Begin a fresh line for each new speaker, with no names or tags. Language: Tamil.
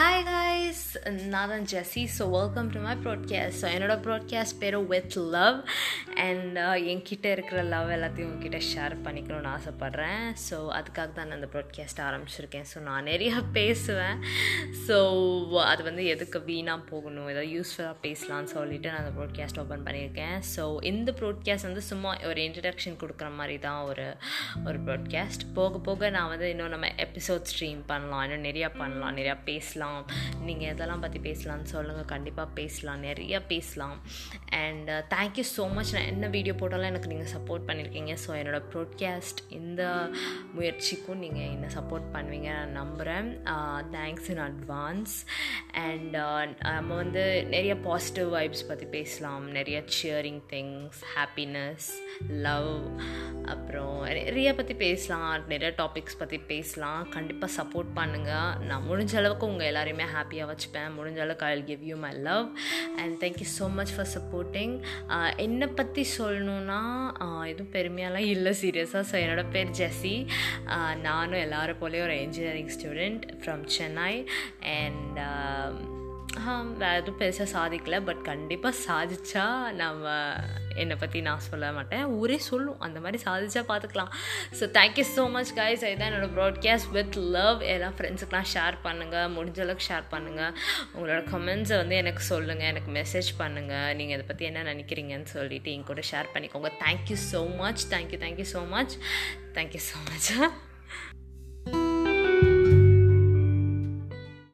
நான் தான் Jessie so welcome to my broadcast so என்னோடய ப்ராட்காஸ்ட் பேர் வித் லவ் அண்ட் என்கிட்ட இருக்கிற லவ் எல்லாத்தையும் உங்ககிட்ட ஷேர் பண்ணிக்கணும்னு ஆசைப்பட்றேன். ஸோ அதுக்காக தான் நான் அந்த ப்ராட்காஸ்ட் ஆரம்பிச்சிருக்கேன். ஸோ நான் நிறையா பேசுவேன். ஸோ அது வந்து எதுக்கு வீணாக போகணும்? ஏதோ யூஸ்ஃபுல்லாக பேசலாம்னு சொல்லிட்டு நான் அந்த ப்ராட்காஸ்ட் ஓப்பன் பண்ணியிருக்கேன். ஸோ இந்த ப்ராட்காஸ்ட் வந்து சும்மா ஒரு இன்ட்ரடக்ஷன் கொடுக்குற மாதிரி தான் ஒரு ஒரு ப்ராட்காஸ்ட் போக போக நான் வந்து இன்னும் நம்ம எபிசோட் ஸ்ட்ரீம் பண்ணலாம். இன்னும் நிறையா பண்ணலாம். நிறையா பேசலாம். நீங்கள் எதெல்லாம் பற்றி பேசலாம்னு சொல்லுங்கள் கண்டிப்பாக பேசலாம். நிறையா பேசலாம். அண்ட் தேங்க்யூ ஸோ மச் நான் என்ன வீடியோ போட்டாலும் எனக்கு நீங்கள் சப்போர்ட் பண்ணியிருக்கீங்க ஸோ என்னோடய ப்ராட்காஸ்ட் இந்த முயற்சிக்கும் நீங்கள் என்ன சப்போர்ட் பண்ணுவீங்க. நான் நம்புகிறேன் தேங்க்ஸ் இன் அட்வான்ஸ் அண்ட் நம்ம வந்து நிறைய பாசிட்டிவ் வைப்ஸ் பற்றி பேசலாம். நிறைய சியரிங் திங்ஸ் ஹாப்பினஸ் லவ் அப்புறம் நிறைய பற்றி பேசலாம். நிறைய டாபிக்ஸ் பற்றி பேசலாம். கண்டிப்பாக சப்போர்ட் பண்ணுங்கள் நான் முடிஞ்ச அளவுக்கு உங்கள் எல்லாரையுமே ஹாப்பியாக வச்சுப்பேன். முடிஞ்ச அளவுக்கு I give you my love and thank you so much for supporting என்னை பற்றி சொல்லணுன்னா எதுவும் பெருமையாலாம் இல்லை சீரியஸாக ஸோ என்னோடய பேர் ஜெஸ்ஸி நானும் எல்லாரும் போலேயும் ஒரு engineering student from Chennai and வேறு எதுவும் பெருசாக சாதிக்கலை பட் கண்டிப்பாக சாதிச்சா நம்ம என்னை பற்றி நான் சொல்ல மாட்டேன். ஊரே சொல்லும் அந்த மாதிரி சாதிச்சா பார்த்துக்கலாம் so thank you so much guys இதுதான் என்னோடய ப்ராட்காஸ்ட் வித் லவ் எல்லாம் ஃப்ரெண்ட்ஸுக்கெலாம் ஷேர் பண்ணுங்கள் முடிஞ்ச அளவுக்கு ஷேர் பண்ணுங்கள் உங்களோட கமெண்ட்ஸை வந்து எனக்கு சொல்லுங்கள் எனக்கு மெசேஜ் பண்ணுங்கள் நீங்கள் இதை பற்றி என்ன நினைக்கிறீங்கன்னு சொல்லிட்டு என் கூட ஷேர் பண்ணிக்கோங்க. Thank you so much thank you thank you so much thank you so much